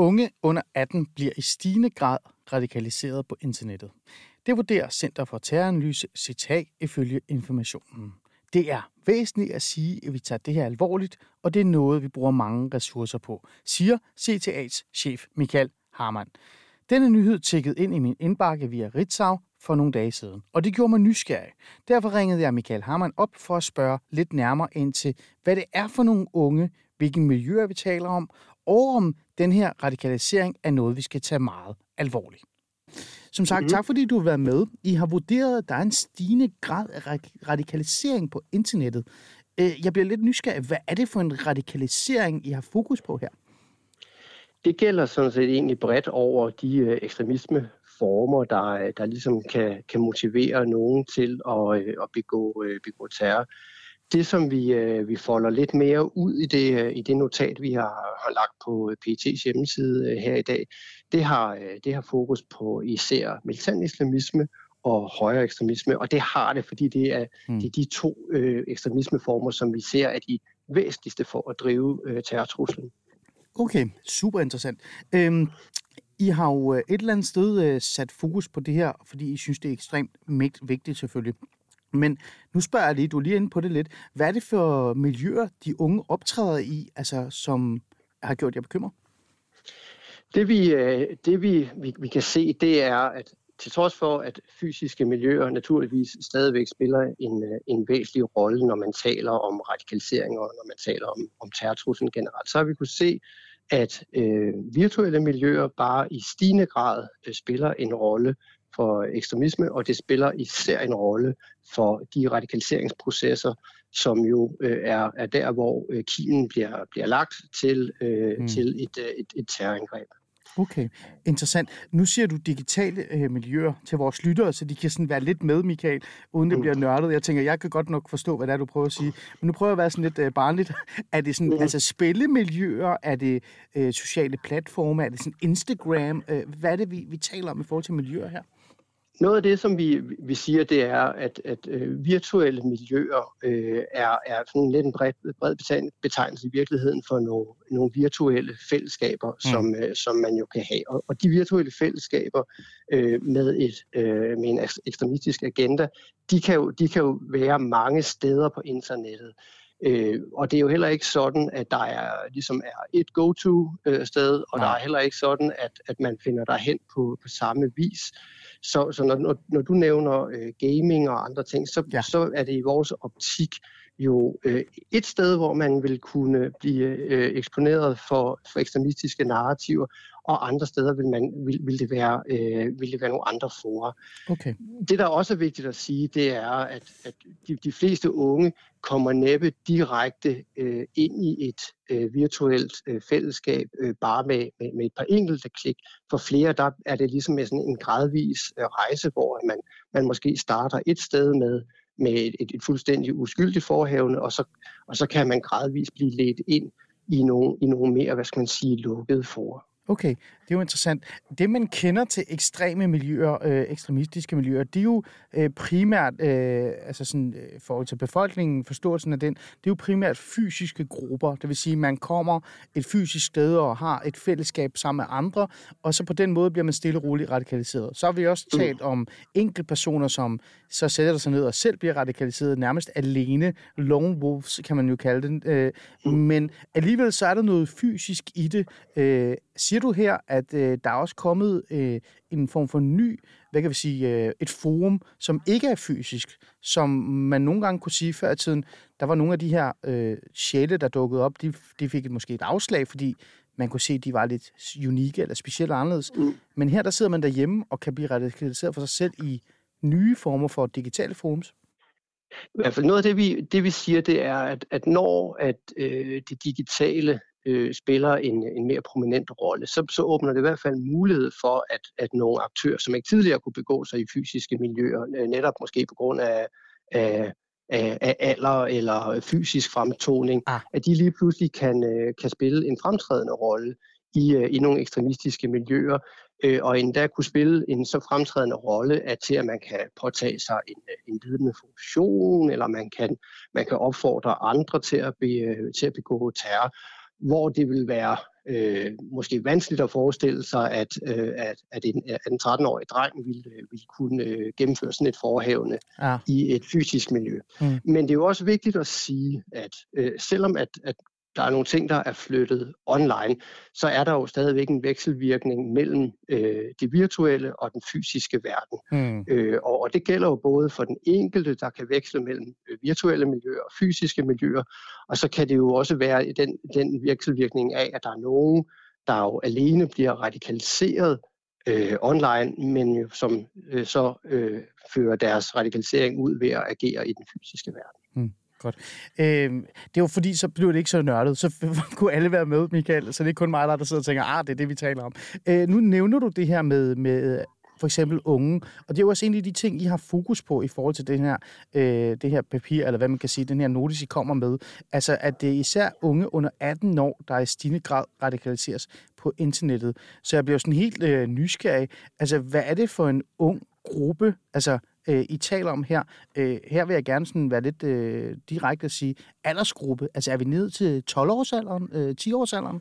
Unge under 18 bliver i stigende grad radikaliseret på internettet. Det vurderer Center for Terroranalyse citat ifølge informationen. Det er væsentligt at sige, at vi tager det her alvorligt, og det er noget, vi bruger mange ressourcer på, siger CTA's chef Michael Harman. Denne nyhed tækkede ind i min indbakke via Ritzau for nogle dage siden, og det gjorde mig nysgerrig. Derfor ringede jeg Michael Harman op for at spørge lidt nærmere ind til, hvad det er for nogle unge, hvilke miljøer vi taler om, og om den her radikalisering er noget, vi skal tage meget alvorligt. Som sagt, mm-hmm. tak fordi du har været med. I har vurderet, at der er en stigende grad af radikalisering på internettet. Øh, jeg bliver lidt nysgerrig. Hvad er det for en radikalisering, I har fokus på her? Det gælder sådan set egentlig bredt over de øh, ekstremismeformer, der, der ligesom kan, kan motivere nogen til at, øh, at begå, begå terror. Det, som vi, vi folder lidt mere ud i det, i det notat, vi har, har lagt på PET's hjemmeside her i dag, det har, det har fokus på især militant islamisme og højere ekstremisme, og det har det, fordi det er, mm. det er de to øh, ekstremismeformer, som vi ser er de væsentligste for at drive øh, terrortruslen. Okay, super interessant. Øhm, I har jo øh, et eller andet sted øh, sat fokus på det her, fordi I synes, det er ekstremt vigtigt selvfølgelig. Men nu spørger jeg lige, du er lige inde på det lidt. Hvad er det for miljøer, de unge optræder i, altså, som har gjort jer bekymret? Det, vi, øh, det vi, vi, vi kan se, det er, at til trods for, at fysiske miljøer naturligvis stadigvæk spiller en, øh, en væsentlig rolle, når man taler om radikalisering og når man taler om, om terrortruslen generelt, så har vi kunne se, at øh, virtuelle miljøer bare i stigende grad øh, spiller en rolle for ekstremisme, og det spiller især en rolle for de radikaliseringsprocesser, som jo øh, er, er der, hvor øh, kimen bliver, bliver lagt til, øh, mm. til et, øh, et, et terrorangreb. Okay, interessant. Nu siger du digitale øh, miljøer til vores lyttere, så de kan sådan være lidt med, Michael, uden det bliver mm. nørdet. Jeg tænker, jeg kan godt nok forstå, hvad det er, du prøver at sige. Men nu prøver jeg at være sådan lidt øh, barnligt. Er det sådan, mm. altså spillemiljøer? Er det øh, sociale platforme? Er det sådan Instagram? Øh, hvad er det, vi, vi taler om i forhold til miljøer her? Noget af det, som vi, vi siger, det er, at, at øh, virtuelle miljøer øh, er, er sådan lidt en bred, bred betegnelse i virkeligheden for nogle, nogle virtuelle fællesskaber, mm. som, øh, som man jo kan have. Og, og de virtuelle fællesskaber øh, med, et, øh, med en ekstremistisk agenda, de kan, jo, de kan jo være mange steder på internettet. Øh, og det er jo heller ikke sådan, at der er, ligesom er et go-to-sted, og ja. der er heller ikke sådan, at, at man finder der hen på, på samme vis. Så, så når, når, du nævner øh, gaming og andre ting, så, ja. så er det i vores optik jo øh, et sted, hvor man vil kunne blive øh, eksponeret for, for ekstremistiske narrativer, og andre steder vil, man, vil, vil, det, være, øh, vil det være nogle andre fora. Okay. Det, der også er vigtigt at sige, det er, at, at de, de fleste unge kommer næppe direkte øh, ind i et øh, virtuelt øh, fællesskab øh, bare med, med, med et par enkelte klik. For flere, der er det ligesom med sådan en gradvis øh, rejse, hvor man, man måske starter et sted med med et, et, et fuldstændig uskyldigt forhavne, og så, og så kan man gradvist blive ledt ind i nogle, i nogle mere, hvad skal man sige, lukkede for. Okay, det er jo interessant. Det, man kender til ekstreme miljøer, øh, ekstremistiske miljøer, det er jo øh, primært, øh, altså sådan, øh, forhold til befolkningen, forståelsen af den, det er jo primært fysiske grupper. Det vil sige, man kommer et fysisk sted og har et fællesskab sammen med andre, og så på den måde bliver man stille og roligt radikaliseret. Så har vi også mm. talt om enkeltpersoner, som så sætter sig ned og selv bliver radikaliseret nærmest alene. Lone wolves kan man jo kalde den. Øh, mm. Men alligevel så er der noget fysisk i det. Øh, siger du her, at øh, der er også kommet øh, en form for ny, hvad kan vi sige, øh, et forum, som ikke er fysisk, som man nogle gange kunne sige før i tiden, der var nogle af de her øh, sjæle, der dukkede op, de, de fik måske et afslag, fordi man kunne se, at de var lidt unikke eller specielt anderledes. Mm. Men her der sidder man derhjemme og kan blive radikaliseret for sig selv i nye former for digitale forums. I hvert fald noget af det, vi, det, vi siger, det er, at, at når at øh, det digitale øh, spiller en, en mere prominent rolle, så, så åbner det i hvert fald mulighed for, at, at nogle aktører, som ikke tidligere kunne begå sig i fysiske miljøer, øh, netop måske på grund af, af, af, af alder eller fysisk fremtoning, ah. at de lige pludselig kan, øh, kan spille en fremtrædende rolle i, øh, i nogle ekstremistiske miljøer, øh, og endda kunne spille en så fremtrædende rolle, at til at man kan påtage sig en, en ledende funktion, eller man kan, man kan opfordre andre til at, be, til at begå terror hvor det vil være øh, måske vanskeligt at forestille sig, at, øh, at, at, en, at en 13-årig dreng ville, ville kunne øh, gennemføre sådan et forhævne ja. i et fysisk miljø. Mm. Men det er jo også vigtigt at sige, at øh, selvom at, at der er nogle ting, der er flyttet online, så er der jo stadigvæk en vekselvirkning mellem øh, det virtuelle og den fysiske verden. Mm. Øh, og, og det gælder jo både for den enkelte, der kan veksle mellem øh, virtuelle miljøer og fysiske miljøer, og så kan det jo også være den, den vekselvirkning af, at der er nogen, der jo alene bliver radikaliseret øh, online, men jo, som øh, så øh, fører deres radikalisering ud ved at agere i den fysiske verden. Mm. Godt. Øh, det var fordi, så blev det ikke så nørdet. Så kunne alle være med, Michael. Så det er kun mig, der sidder og tænker, ah, det er det, vi taler om. Øh, nu nævner du det her med, med for eksempel unge. Og det er jo også en af de ting, I har fokus på i forhold til det her, øh, det her papir, eller hvad man kan sige, den her notice, I kommer med. Altså, at det er især unge under 18 år, der i stigende grad radikaliseres på internettet. Så jeg bliver sådan helt øh, nysgerrig. Altså, hvad er det for en ung gruppe? Altså, øh, I taler om her. Øh, her vil jeg gerne sådan være lidt øh, direkte at sige, aldersgruppe. Altså er vi nede til 12-årsalderen, øh, 10-årsalderen?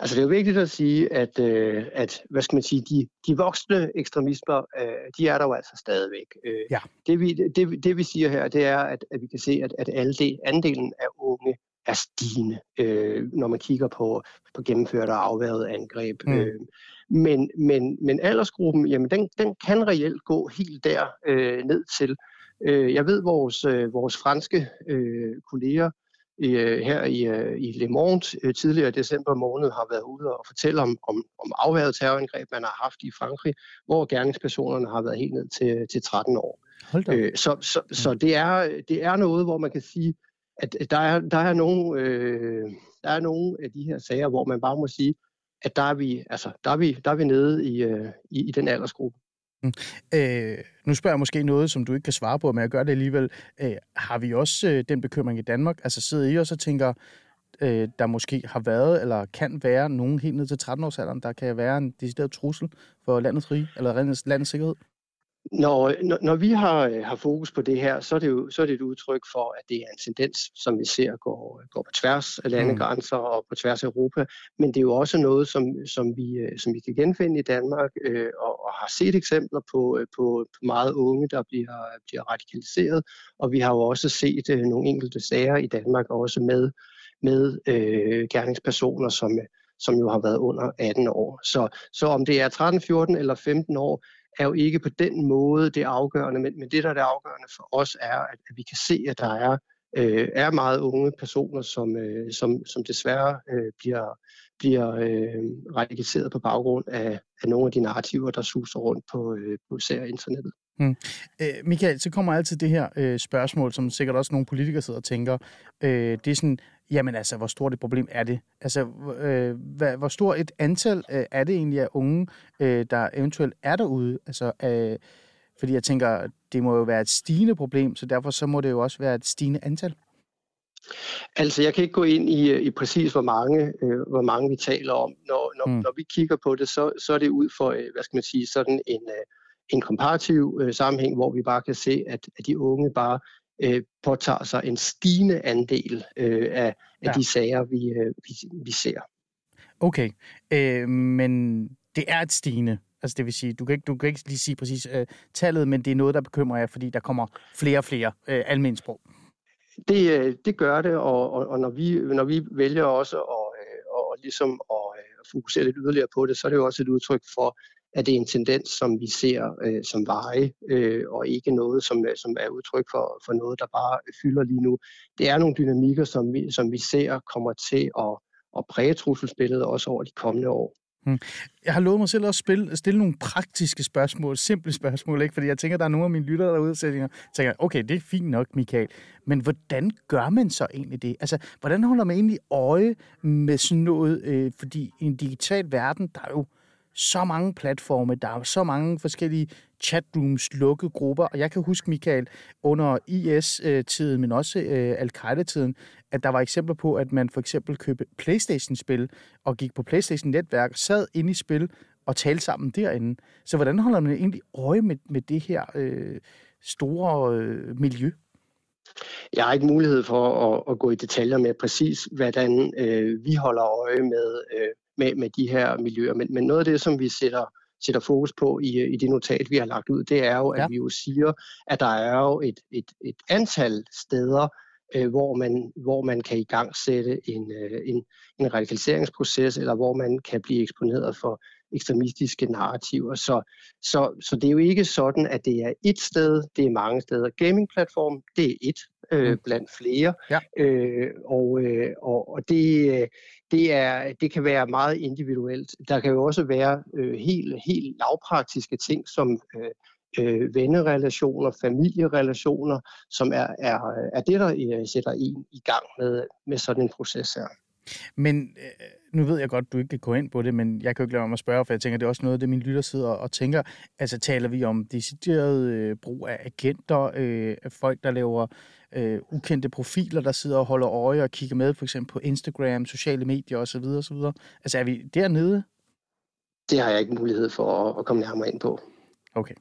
Altså det er jo vigtigt at sige, at, øh, at hvad skal man sige, de, de voksne ekstremismer, øh, de er der jo altså stadigvæk. Øh, ja. det, vi, det, det vi siger her, det er, at, at vi kan se, at, at alle det, andelen af unge er stigende, øh, når man kigger på, på gennemførte og afværede angreb. Mm. Øh, men, men, men aldersgruppen, jamen den, den kan reelt gå helt der øh, ned til. Øh, jeg ved, vores, øh, vores franske øh, kolleger øh, her i, øh, i Le Monde øh, tidligere i december måned har været ude og fortælle om, om, om afværget terrorangreb, man har haft i Frankrig, hvor gerningspersonerne har været helt ned til, til 13 år. Øh, så så, så det, er, det er noget, hvor man kan sige, at der er, der er nogle, øh, der er nogle af de her sager, hvor man bare må sige, at der er vi, altså, der er vi, der er vi nede i, øh, i, i den aldersgruppe. Mm. Øh, nu spørger jeg måske noget, som du ikke kan svare på, men jeg gør det alligevel. Øh, har vi også øh, den bekymring i Danmark? Altså sidder I også og tænker, øh, der måske har været, eller kan være nogen helt ned til 13-årsalderen, der kan være en decideret trussel for landets rige, eller landets, landets sikkerhed? Når, når, når vi har, øh, har fokus på det her, så er, det jo, så er det et udtryk for, at det er en tendens, som vi ser går, går på tværs af landegrænser mm. og på tværs af Europa. Men det er jo også noget, som, som, vi, øh, som vi kan genfinde i Danmark øh, og, og har set eksempler på, øh, på, på meget unge, der bliver, bliver radikaliseret. Og vi har jo også set øh, nogle enkelte sager i Danmark også med, med øh, gerningspersoner, som, som jo har været under 18 år. Så, så om det er 13, 14 eller 15 år, er jo ikke på den måde det afgørende, men, men det, der er det afgørende for os, er, at, at vi kan se, at der er, øh, er meget unge personer, som, øh, som, som desværre øh, bliver, bliver øh, radikaliseret på baggrund af, af nogle af de narrativer, der suser rundt på, øh, på især internettet. Hmm. Øh, Michael, så kommer altid det her øh, spørgsmål, som sikkert også nogle politikere sidder og tænker. Øh, det er sådan, jamen altså, hvor stort et problem er det? Altså, øh, hvad, hvor stort et antal øh, er det egentlig af unge, øh, der eventuelt er derude? Altså, øh, fordi jeg tænker, det må jo være et stigende problem, så derfor så må det jo også være et stigende antal. Altså, jeg kan ikke gå ind i, i præcis, hvor mange, øh, hvor mange vi taler om. Når, når, hmm. når vi kigger på det, så, så er det ud for, øh, hvad skal man sige, sådan en, øh, en komparativ øh, sammenhæng, hvor vi bare kan se, at, at de unge bare øh, påtager sig en stigende andel øh, af, af ja. de sager, vi, øh, vi, vi ser. Okay, øh, men det er et stigende. Altså det vil sige, du kan ikke, du kan ikke lige sige præcis øh, tallet, men det er noget, der bekymrer jer, fordi der kommer flere og flere øh, almindelsprog. Det, øh, det gør det, og, og, og når, vi, når vi vælger også at, øh, og, og ligesom at, at fokusere lidt yderligere på det, så er det jo også et udtryk for, at det er en tendens, som vi ser øh, som veje, øh, og ikke noget, som, øh, som er udtryk for, for noget, der bare fylder lige nu. Det er nogle dynamikker, som vi, som vi ser kommer til at, at præge trusselsbilledet også over de kommende år. Hmm. Jeg har lovet mig selv at spille, stille nogle praktiske spørgsmål, simple spørgsmål, ikke? fordi jeg tænker, der er nogle af mine lyttere derude, der tænker, okay, det er fint nok, Michael, men hvordan gør man så egentlig det? Altså, hvordan holder man egentlig øje med sådan noget? Øh, fordi i en digital verden, der er jo så mange platforme, der er så mange forskellige chatrooms, lukkede grupper, og jeg kan huske, Michael, under IS-tiden, øh, men også øh, Al-Qaida-tiden, at der var eksempler på, at man for eksempel købte Playstation-spil og gik på Playstation-netværk, sad inde i spil og talte sammen derinde. Så hvordan holder man egentlig øje med, med det her øh, store øh, miljø? Jeg har ikke mulighed for at, at gå i detaljer med præcis, hvordan øh, vi holder øje med, øh, med, med de her miljøer. Men, men noget af det, som vi sætter, sætter fokus på i, i det notat, vi har lagt ud, det er jo, ja. at vi jo siger, at der er jo et, et, et antal steder, øh, hvor, man, hvor man kan i gang sætte en, øh, en, en radikaliseringsproces, eller hvor man kan blive eksponeret for ekstremistiske narrativer. Så, så, så det er jo ikke sådan, at det er et sted, det er mange steder. Gaming-platform, det er et øh, mm. blandt flere, ja. øh, og, øh, og, og det, det, er, det kan være meget individuelt. Der kan jo også være øh, helt, helt lavpraktiske ting, som øh, øh, vennerelationer, familierelationer, som er, er, er det, der sætter en i gang med, med sådan en proces her. Men øh, nu ved jeg godt, du ikke kan gå ind på det, men jeg kan jo ikke lade mig at spørge, for jeg tænker, det er også noget, det mine lytter sidder og tænker. Altså taler vi om decideret øh, brug af agenter, øh, folk, der laver øh, ukendte profiler, der sidder og holder øje og kigger med, for eksempel på Instagram, sociale medier osv. osv. Altså er vi dernede? Det har jeg ikke mulighed for at, at komme nærmere ind på. Okay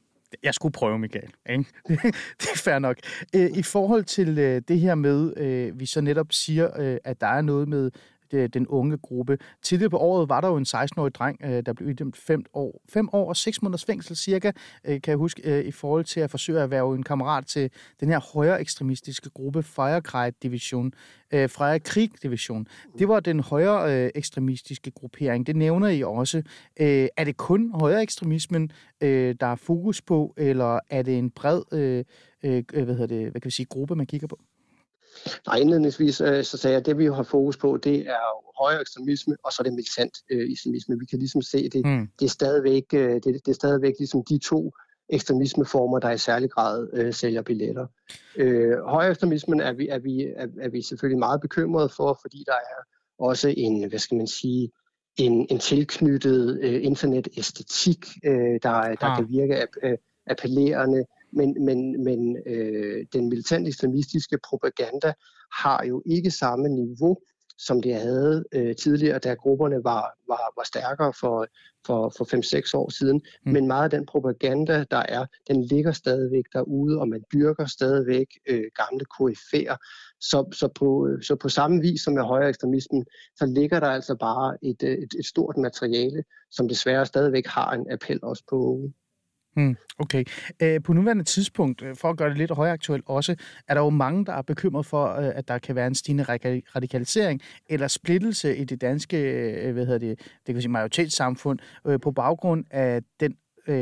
jeg skulle prøve, Michael. Ikke? det er fair nok. Øh, I forhold til øh, det her med, vi så netop siger, at der er noget med det, øh, den unge gruppe. Tidligere på året var der jo en 16-årig dreng, øh, der blev idømt 5 år, 5 år og 6 måneders fængsel cirka, øh, kan jeg huske, øh, i forhold til at forsøge at være en kammerat til den her højere ekstremistiske gruppe, Firecry Division, øh, Freja Krig Division. Det var den højere ekstremistiske gruppering. Det nævner I også. Er det kun højere ekstremismen, der er fokus på, eller er det en bred hvad hedder det, hvad kan vi sige, gruppe, man kigger på? Nej, indledningsvis øh, så sagde jeg, at det vi har fokus på, det er højere ekstremisme, og så er det militant øh, islamisme. Vi kan ligesom se, det, mm. det er stadigvæk, øh, det, det er stadigvæk ligesom de to ekstremismeformer, der i særlig grad øh, sælger billetter. Øh, højere ekstremismen er vi, er, vi, er, er vi selvfølgelig meget bekymrede for, fordi der er også en, hvad skal man sige, en, en tilknyttet øh, internetæstetik, øh, der, der ah. kan virke øh, appellerende, men, men, men øh, den militant islamistiske propaganda har jo ikke samme niveau, som det havde øh, tidligere, da grupperne var, var, var stærkere for, for, for 5-6 år siden. Mm. Men meget af den propaganda, der er, den ligger stadigvæk derude, og man dyrker stadigvæk øh, gamle KF'er. Så, så, på, så på samme vis som med højere ekstremismen, så ligger der altså bare et, et, et stort materiale, som desværre stadigvæk har en appel også på Mm, okay. Øh, på nuværende tidspunkt, øh, for at gøre det lidt højaktuelt også, er der jo mange, der er bekymret for, øh, at der kan være en stigende radikalisering eller splittelse i det danske øh, hvad hedder det, det kan sige majoritetssamfund på baggrund af den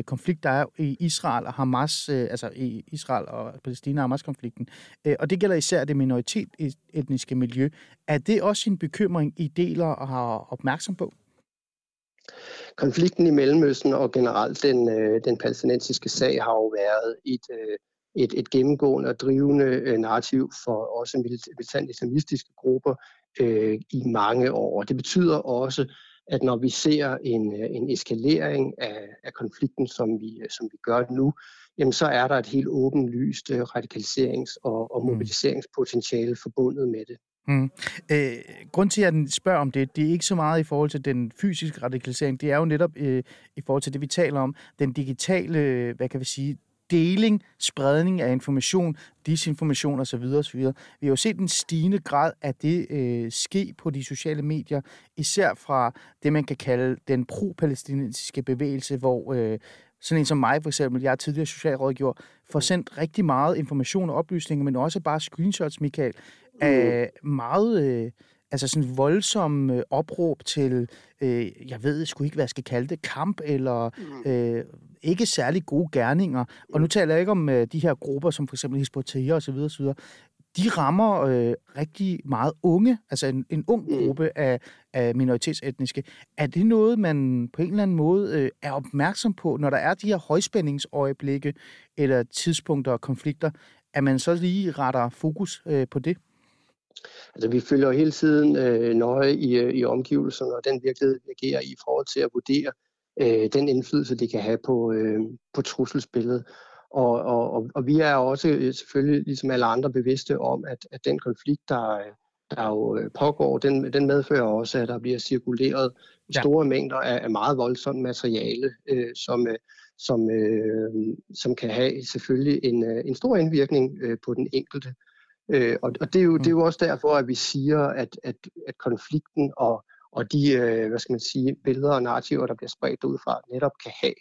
konflikt, der er i Israel og Hamas, altså i Israel og Palæstina Hamas-konflikten. Og det gælder især det minoritetsetniske miljø. Er det også en bekymring, I deler og har opmærksom på? Konflikten i Mellemøsten og generelt den, øh, den palæstinensiske sag har jo været et, øh, et, et gennemgående og drivende øh, narrativ for også militant islamistiske grupper øh, i mange år. Det betyder også, at når vi ser en, øh, en eskalering af, af konflikten, som vi, som vi gør nu, jamen så er der et helt åbenlyst radikaliserings- og, og mm. mobiliseringspotentiale forbundet med det. Mm. Øh, grund til, at jeg spørger om det, det er ikke så meget i forhold til den fysiske radikalisering, det er jo netop øh, i forhold til det, vi taler om, den digitale, hvad kan vi sige, deling, spredning af information, disinformation osv. osv. Vi har jo set en stigende grad af det øh, ske på de sociale medier, især fra det, man kan kalde den pro-palæstinensiske bevægelse, hvor øh, sådan en som mig for eksempel, jeg er tidligere socialrådgiver, får sendt rigtig meget information og oplysninger, men også bare screenshots, Michael, af meget øh, altså sådan voldsom øh, opråb til, øh, jeg ved sgu ikke, hvad jeg skal kalde det, kamp eller mm. øh, ikke særlig gode gerninger. Og nu taler jeg ikke om øh, de her grupper, som for eksempel Hizbollah og så videre, så videre. De rammer øh, rigtig meget unge, altså en, en ung mm. gruppe af, af minoritetsetniske. Er det noget, man på en eller anden måde øh, er opmærksom på, når der er de her højspændingsøjeblikke eller tidspunkter og konflikter, at man så lige retter fokus øh, på det? Altså, vi følger hele tiden øh, nøje i, øh, i omgivelserne og den virkelighed, vi agerer i forhold til at vurdere øh, den indflydelse, det kan have på, øh, på trusselsbilledet. Og, og, og vi er også øh, selvfølgelig, ligesom alle andre, bevidste om, at, at den konflikt, der, der jo øh, pågår, den, den medfører også, at der bliver cirkuleret ja. store mængder af, af meget voldsomt materiale, øh, som, som, øh, som kan have selvfølgelig en, en stor indvirkning øh, på den enkelte. Øh, og og det, er jo, det er jo også derfor, at vi siger, at, at, at konflikten og, og de øh, hvad skal man sige, billeder og narrativer, der bliver spredt ud fra, netop kan have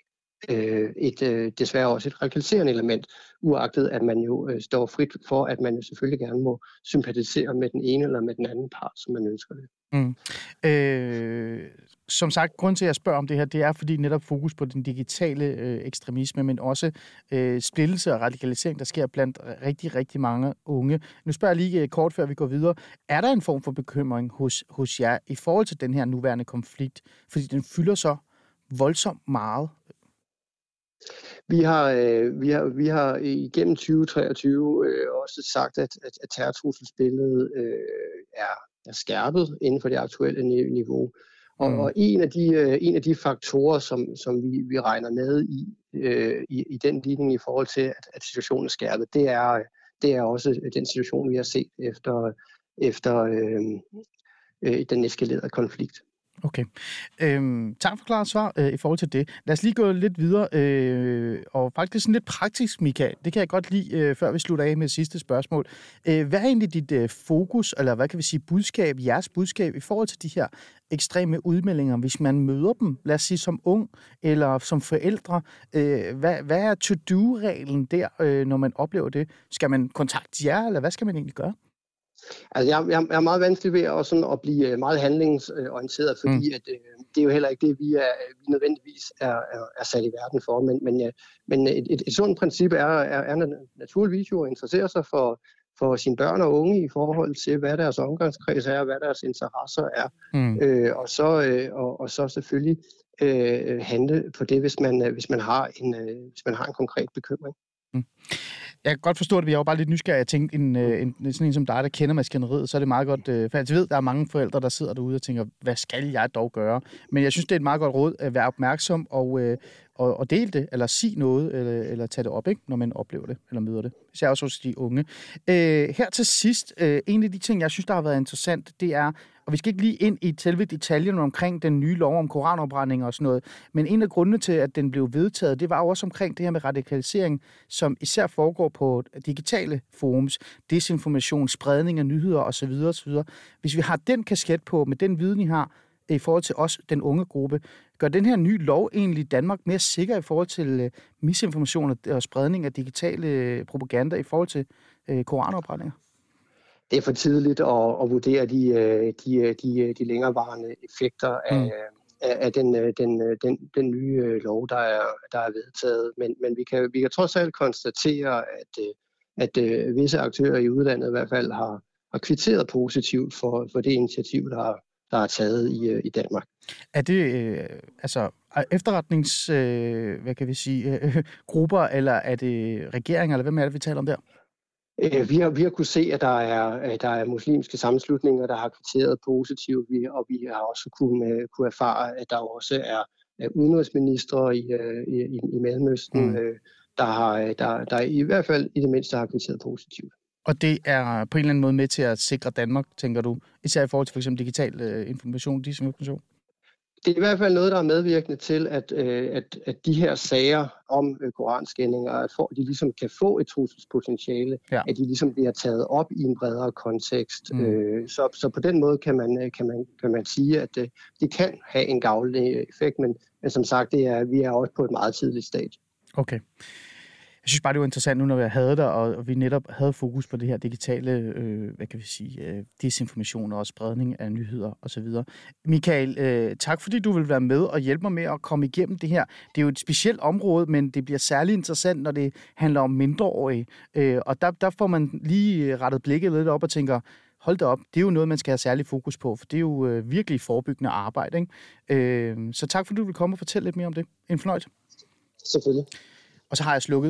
øh, et, øh, desværre også et radikaliserende element, uagtet at man jo øh, står frit for, at man jo selvfølgelig gerne må sympatisere med den ene eller med den anden part, som man ønsker det. Mm. Øh, som sagt, grund til, at jeg spørger om det her, det er fordi netop fokus på den digitale øh, ekstremisme, men også øh, splittelse og radikalisering, der sker blandt rigtig, rigtig mange unge. Nu spørger jeg lige øh, kort, før vi går videre. Er der en form for bekymring hos, hos jer i forhold til den her nuværende konflikt? Fordi den fylder så voldsomt meget vi har, øh, vi har, vi har igennem 2023 øh, også sagt, at, at, at terrortrusselsbilledet øh, er, er skærpet inden for det aktuelle niveau. Og, mm. og en, af de, øh, en af de faktorer, som, som vi, vi regner med i, øh, i, i den ligning i forhold til, at, at situationen er skærpet, det er, det er også den situation, vi har set efter, efter øh, øh, den eskalerede konflikt. Okay. Øhm, tak for klart svar øh, i forhold til det. Lad os lige gå lidt videre, øh, og faktisk sådan lidt praktisk, Michael. Det kan jeg godt lide, øh, før vi slutter af med sidste spørgsmål. Øh, hvad er egentlig dit øh, fokus, eller hvad kan vi sige, budskab, jeres budskab i forhold til de her ekstreme udmeldinger, hvis man møder dem, lad os sige som ung eller som forældre? Øh, hvad, hvad er to-do-reglen der, øh, når man oplever det? Skal man kontakte jer, eller hvad skal man egentlig gøre? Altså, jeg, jeg, er meget vanskelig ved at, sådan, at blive øh, meget handlingsorienteret, fordi mm. at, øh, det er jo heller ikke det, vi, er, vi nødvendigvis er, er, er sat i verden for. Men, men, men et, et, et sundt princip er, er, er naturligvis jo at interessere sig for, for sine børn og unge i forhold til, hvad deres omgangskreds er, og hvad deres interesser er. Mm. Øh, og, så, øh, og, og så selvfølgelig øh, handle på det, hvis man, øh, hvis man, har, en, øh, hvis man har en konkret bekymring. Mm. Jeg kan godt forstå det, vi er bare lidt nysgerrig. Jeg tænkte, øh, en, en, sådan en som dig, der kender maskineriet, så er det meget godt, øh, for jeg ved, der er mange forældre, der sidder derude og tænker, hvad skal jeg dog gøre? Men jeg synes, det er et meget godt råd at være opmærksom og, øh, og, og dele det, eller sige noget, eller, eller tage det op, ikke, når man oplever det, eller møder det. Især også hos de unge. Øh, her til sidst, øh, en af de ting, jeg synes, der har været interessant, det er, og vi skal ikke lige ind i selve detaljerne omkring den nye lov om koranopbrænding og sådan noget, men en af grundene til, at den blev vedtaget, det var jo også omkring det her med radikalisering, som især foregår på digitale forums, desinformation, spredning af nyheder osv. osv. Hvis vi har den kasket på, med den viden, I har, i forhold til os, den unge gruppe. Gør den her nye lov egentlig Danmark mere sikker i forhold til uh, misinformation og spredning af digitale propaganda i forhold til uh, koranopbrændinger? Det er for tidligt at, at vurdere de, øh, de, de, de længerevarende effekter af, mm. af, den, den, den, den nye lov, der er, der er vedtaget. Men, men vi, kan, vi kan trods alt konstatere, at, at visse aktører i udlandet i hvert fald har, har kvitteret positivt for, for det initiativ, der har, der er taget i, øh, i Danmark. Er det øh, altså efterretnings, øh, hvad kan vi sige, øh, grupper, eller er det regeringer, eller hvem er det, vi taler om der? Øh, vi har, vi har kunnet se, at der er, der er muslimske sammenslutninger, der har kvitteret positivt, og vi har også kunnet, kunne erfare, at der også er, er udenrigsministre i, øh, i, i Mellemøsten, mm. der, har, der, der i hvert fald i det mindste har kvitteret positivt. Og det er på en eller anden måde med til at sikre Danmark, tænker du, især i forhold til for eksempel digital øh, information, disinformation? Det er i hvert fald noget, der er medvirkende til, at, øh, at, at de her sager om øh, koranskændinger, at for, de ligesom kan få et trusselspotentiale, ja. at de ligesom bliver taget op i en bredere kontekst. Mm. Øh, så, så på den måde kan man, kan man, kan man sige, at øh, det kan have en gavnlig effekt, men, men som sagt, det er, vi er også på et meget tidligt stadie. Okay. Jeg synes bare, det var interessant nu, når vi havde der, og vi netop havde fokus på det her digitale, øh, hvad kan vi sige, øh, desinformation og spredning af nyheder osv. Michael, øh, tak fordi du vil være med og hjælpe mig med at komme igennem det her. Det er jo et specielt område, men det bliver særlig interessant, når det handler om mindreårige. Øh, og der, der får man lige rettet blikket lidt op og tænker, hold da op, det er jo noget, man skal have særlig fokus på, for det er jo øh, virkelig forebyggende arbejde. Ikke? Øh, så tak fordi du vil komme og fortælle lidt mere om det. En fornøjelse. Selvfølgelig. Og så har jeg slukket